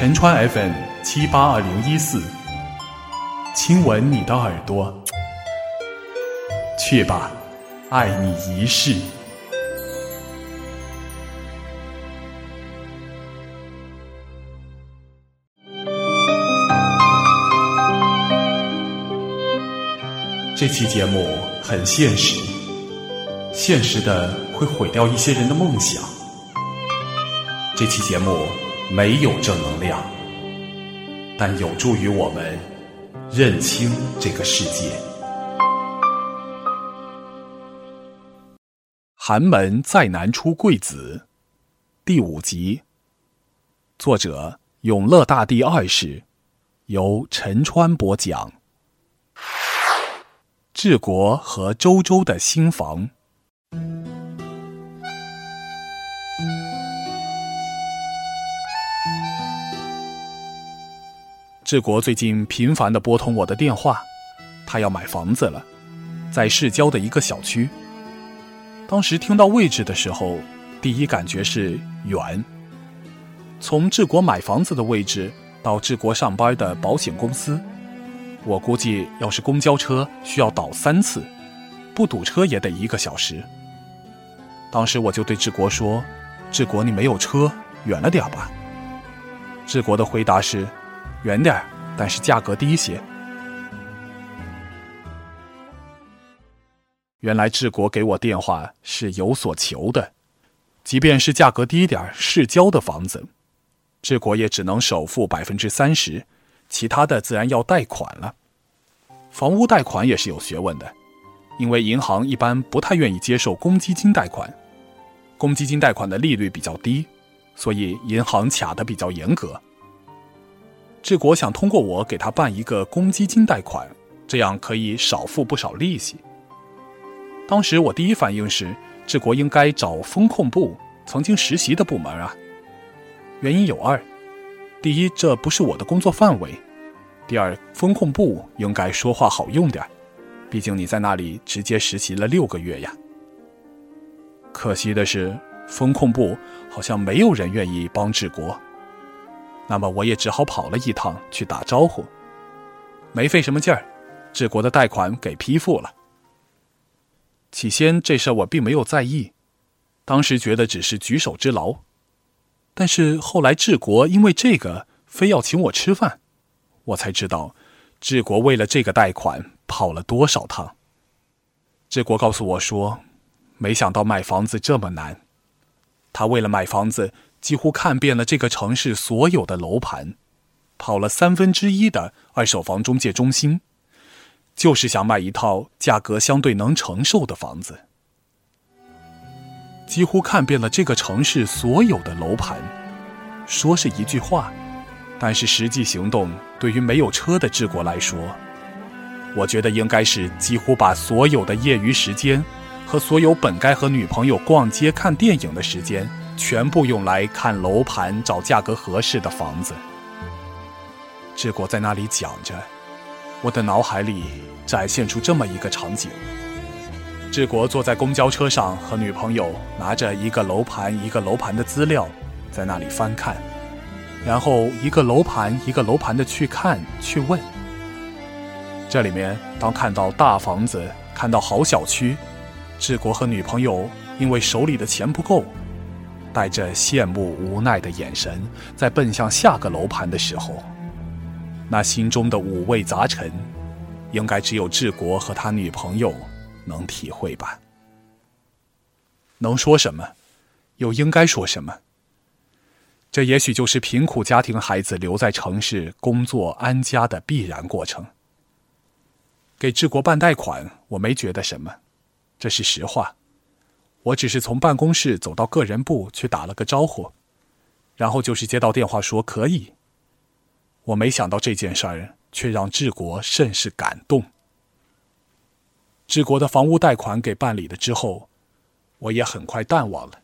陈川 FM 七八二零一四，亲吻你的耳朵，去吧，爱你一世。这期节目很现实，现实的会毁掉一些人的梦想。这期节目没有正能量，但有助于我们认清这个世界。寒门再难出贵子，第五集，作者永乐大帝二世，由陈川播讲。治国和周周的新房。治国最近频繁的拨通我的电话，他要买房子了，在市郊的一个小区。当时听到位置的时候，第一感觉是远。从治国买房子的位置到治国上班的保险公司，我估计要是公交车需要倒三次，不堵车也得一个小时。当时我就对治国说：“治国，你没有车，远了点吧。”治国的回答是。远点儿但是价格低些。原来治国给我电话是有所求的，即便是价格低点儿市郊的房子，治国也只能首付百分之三十，其他的自然要贷款了。房屋贷款也是有学问的，因为银行一般不太愿意接受公积金贷款，公积金贷款的利率比较低，所以银行卡的比较严格。治国想通过我给他办一个公积金贷款，这样可以少付不少利息。当时我第一反应是，治国应该找风控部曾经实习的部门啊。原因有二：第一，这不是我的工作范围；第二，风控部应该说话好用点毕竟你在那里直接实习了六个月呀。可惜的是，风控部好像没有人愿意帮治国。那么我也只好跑了一趟去打招呼，没费什么劲儿，治国的贷款给批复了。起先这事我并没有在意，当时觉得只是举手之劳，但是后来治国因为这个非要请我吃饭，我才知道治国为了这个贷款跑了多少趟。治国告诉我说，没想到买房子这么难，他为了买房子。几乎看遍了这个城市所有的楼盘，跑了三分之一的二手房中介中心，就是想买一套价格相对能承受的房子。几乎看遍了这个城市所有的楼盘，说是一句话，但是实际行动对于没有车的治国来说，我觉得应该是几乎把所有的业余时间和所有本该和女朋友逛街看电影的时间。全部用来看楼盘，找价格合适的房子。志国在那里讲着，我的脑海里展现出这么一个场景：志国坐在公交车上，和女朋友拿着一个楼盘一个楼盘的资料，在那里翻看，然后一个楼盘一个楼盘的去看去问。这里面，当看到大房子，看到好小区，志国和女朋友因为手里的钱不够。带着羡慕无奈的眼神，在奔向下个楼盘的时候，那心中的五味杂陈，应该只有治国和他女朋友能体会吧？能说什么？又应该说什么？这也许就是贫苦家庭孩子留在城市工作安家的必然过程。给治国办贷款，我没觉得什么，这是实话。我只是从办公室走到个人部去打了个招呼，然后就是接到电话说可以。我没想到这件事儿却让治国甚是感动。治国的房屋贷款给办理了之后，我也很快淡忘了。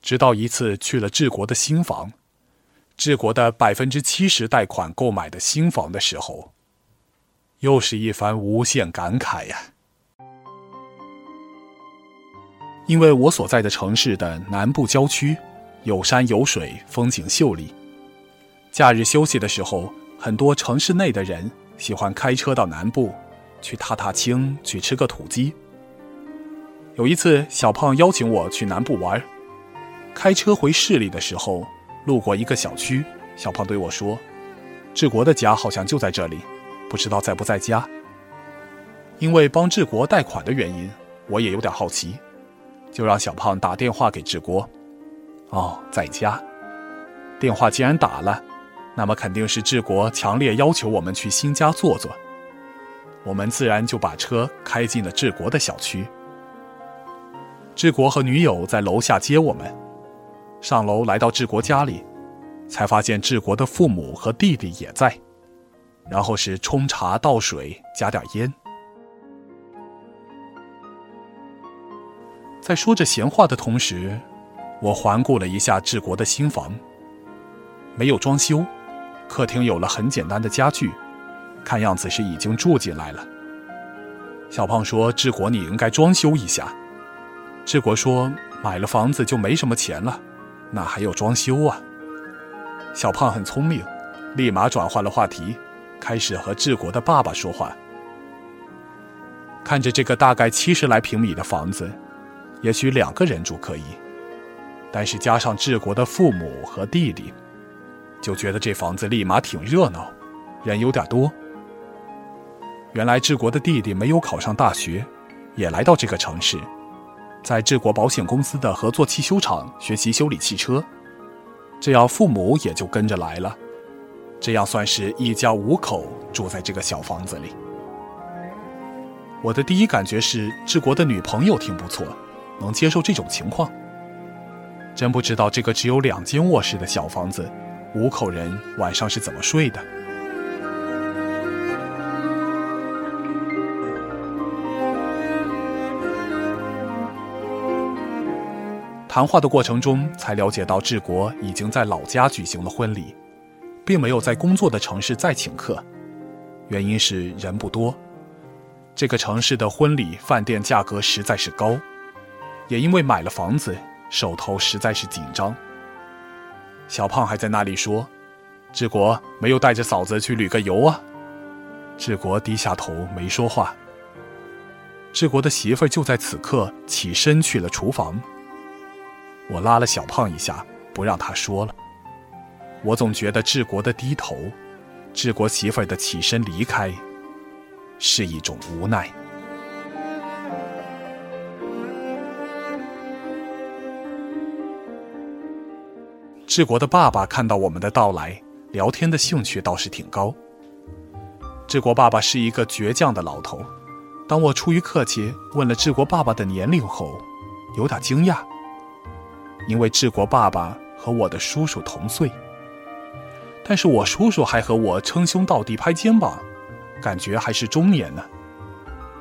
直到一次去了治国的新房，治国的百分之七十贷款购买的新房的时候，又是一番无限感慨呀。因为我所在的城市的南部郊区，有山有水，风景秀丽，假日休息的时候，很多城市内的人喜欢开车到南部，去踏踏青，去吃个土鸡。有一次，小胖邀请我去南部玩，开车回市里的时候，路过一个小区，小胖对我说：“志国的家好像就在这里，不知道在不在家。”因为帮志国贷款的原因，我也有点好奇，就让小胖打电话给志国。哦，在家。电话既然打了，那么肯定是志国强烈要求我们去新家坐坐。我们自然就把车开进了志国的小区。志国和女友在楼下接我们，上楼来到志国家里，才发现志国的父母和弟弟也在，然后是冲茶倒水加点烟。在说着闲话的同时，我环顾了一下志国的新房。没有装修，客厅有了很简单的家具，看样子是已经住进来了。小胖说：“志国，你应该装修一下。”志国说：“买了房子就没什么钱了，哪还有装修啊？”小胖很聪明，立马转换了话题，开始和志国的爸爸说话。看着这个大概七十来平米的房子，也许两个人住可以，但是加上治国的父母和弟弟。就觉得这房子立马挺热闹，人有点多。原来治国的弟弟没有考上大学，也来到这个城市，在治国保险公司的合作汽修厂学习修理汽车。这样父母也就跟着来了，这样算是一家五口住在这个小房子里。我的第一感觉是治国的女朋友挺不错，能接受这种情况。真不知道这个只有两间卧室的小房子。五口人晚上是怎么睡的？谈话的过程中，才了解到治国已经在老家举行了婚礼，并没有在工作的城市再请客，原因是人不多。这个城市的婚礼饭店价格实在是高，也因为买了房子，手头实在是紧张。小胖还在那里说：“志国没有带着嫂子去旅个游啊？”志国低下头没说话。志国的媳妇儿就在此刻起身去了厨房。我拉了小胖一下，不让他说了。我总觉得志国的低头，志国媳妇儿的起身离开，是一种无奈。治国的爸爸看到我们的到来，聊天的兴趣倒是挺高。治国爸爸是一个倔强的老头。当我出于客气问了治国爸爸的年龄后，有点惊讶，因为治国爸爸和我的叔叔同岁。但是我叔叔还和我称兄道弟拍肩膀，感觉还是中年呢。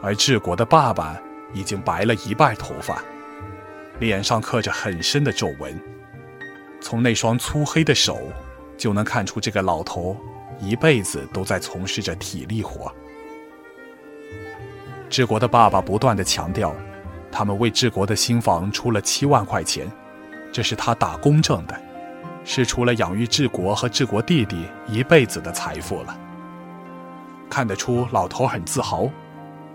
而治国的爸爸已经白了一半头发，脸上刻着很深的皱纹。从那双粗黑的手，就能看出这个老头一辈子都在从事着体力活。治国的爸爸不断的强调，他们为治国的新房出了七万块钱，这是他打工挣的，是除了养育治国和治国弟弟一辈子的财富了。看得出老头很自豪，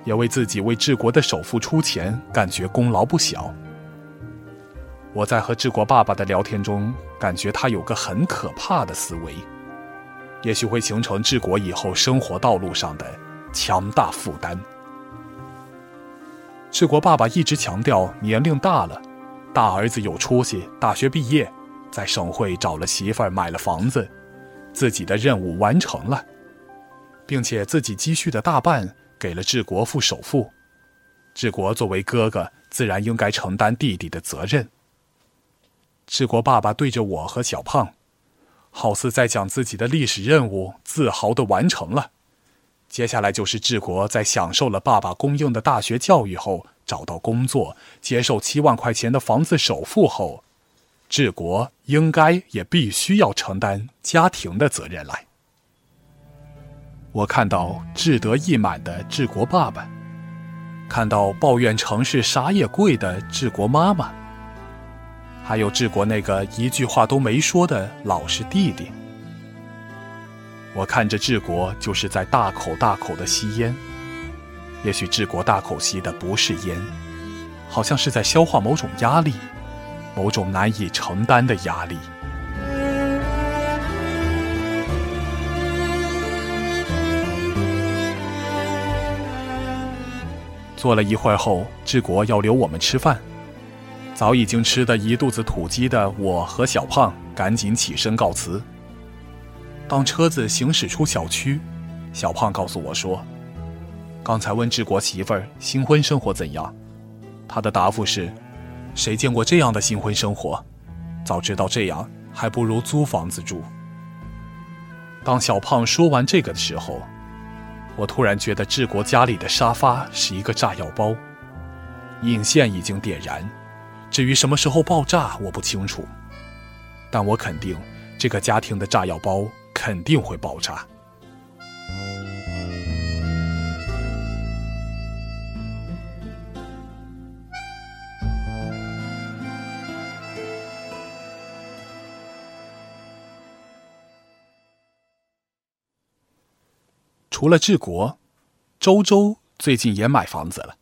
也为自己为治国的首付出钱，感觉功劳不小。我在和治国爸爸的聊天中，感觉他有个很可怕的思维，也许会形成治国以后生活道路上的强大负担。治国爸爸一直强调年龄大了，大儿子有出息，大学毕业，在省会找了媳妇儿，买了房子，自己的任务完成了，并且自己积蓄的大半给了治国付首付，治国作为哥哥，自然应该承担弟弟的责任。治国爸爸对着我和小胖，好似在讲自己的历史任务，自豪的完成了。接下来就是治国在享受了爸爸供应的大学教育后，找到工作，接受七万块钱的房子首付后，治国应该也必须要承担家庭的责任来。我看到志得意满的治国爸爸，看到抱怨城市啥也贵的治国妈妈。还有治国那个一句话都没说的老实弟弟，我看着治国就是在大口大口的吸烟，也许治国大口吸的不是烟，好像是在消化某种压力，某种难以承担的压力。坐了一会儿后，治国要留我们吃饭，早已经吃得一肚子土鸡的我和小胖赶紧起身告辞。当车子行驶出小区，小胖告诉我说：“刚才问志国媳妇儿新婚生活怎样，他的答复是：谁见过这样的新婚生活？早知道这样，还不如租房子住。”当小胖说完这个的时候，我突然觉得志国家里的沙发是一个炸药包，引线已经点燃，至于什么时候爆炸，我不清楚，但我肯定这个家庭的炸药包。肯定会爆炸。除了治国，周周最近也买房子了。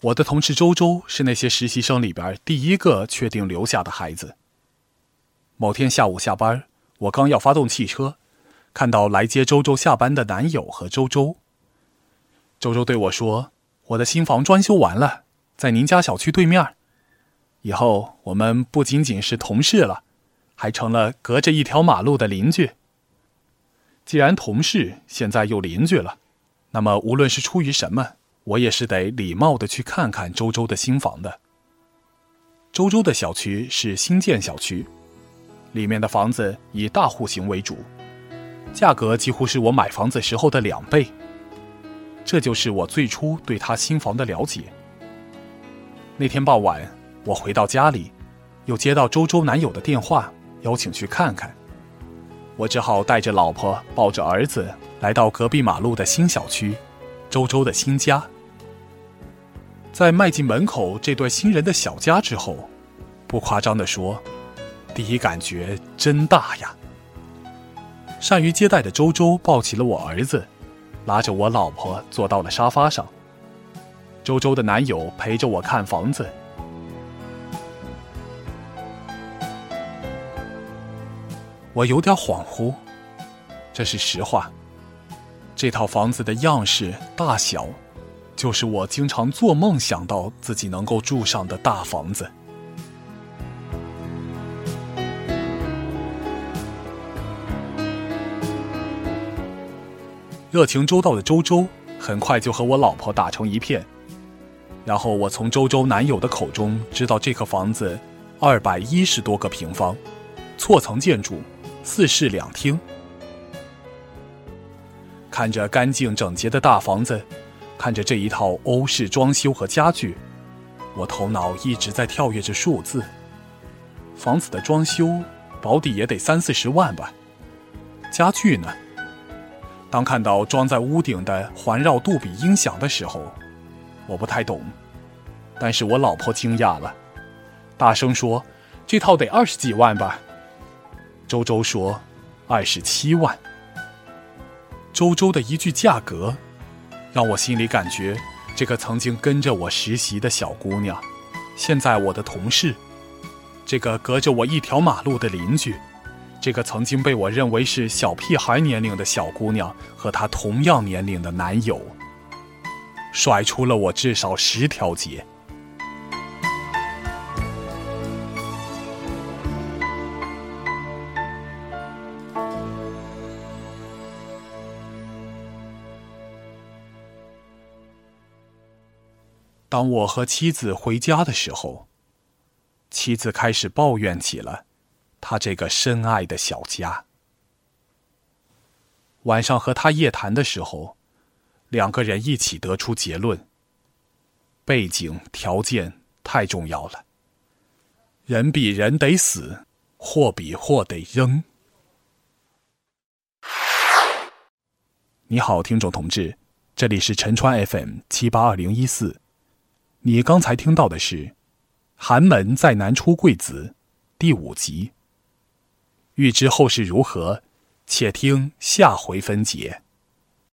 我的同事周周是那些实习生里边第一个确定留下的孩子。某天下午下班。我刚要发动汽车，看到来接周周下班的男友和周周。周周对我说：“我的新房装修完了，在您家小区对面。以后我们不仅仅是同事了，还成了隔着一条马路的邻居。既然同事，现在又邻居了，那么无论是出于什么，我也是得礼貌的去看看周周的新房的。周周的小区是新建小区。”里面的房子以大户型为主，价格几乎是我买房子时候的两倍。这就是我最初对他新房的了解。那天傍晚，我回到家里，又接到周周男友的电话，邀请去看看。我只好带着老婆，抱着儿子，来到隔壁马路的新小区，周周的新家。在迈进门口这对新人的小家之后，不夸张地说。第一感觉真大呀！善于接待的周周抱起了我儿子，拉着我老婆坐到了沙发上。周周的男友陪着我看房子，我有点恍惚，这是实话。这套房子的样式、大小，就是我经常做梦想到自己能够住上的大房子。热情周到的周周很快就和我老婆打成一片，然后我从周周男友的口中知道这个房子二百一十多个平方，错层建筑，四室两厅。看着干净整洁的大房子，看着这一套欧式装修和家具，我头脑一直在跳跃着数字。房子的装修保底也得三四十万吧，家具呢？当看到装在屋顶的环绕杜比音响的时候，我不太懂，但是我老婆惊讶了，大声说：“这套得二十几万吧？”周周说：“二十七万。”周周的一句价格，让我心里感觉，这个曾经跟着我实习的小姑娘，现在我的同事，这个隔着我一条马路的邻居。这个曾经被我认为是小屁孩年龄的小姑娘和她同样年龄的男友，甩出了我至少十条街。当我和妻子回家的时候，妻子开始抱怨起了。他这个深爱的小家。晚上和他夜谈的时候，两个人一起得出结论：背景条件太重要了，人比人得死，货比货得扔。你好，听众同志，这里是陈川 FM 七八二零一四，你刚才听到的是《寒门再难出贵子》第五集。欲知后事如何，且听下回分解。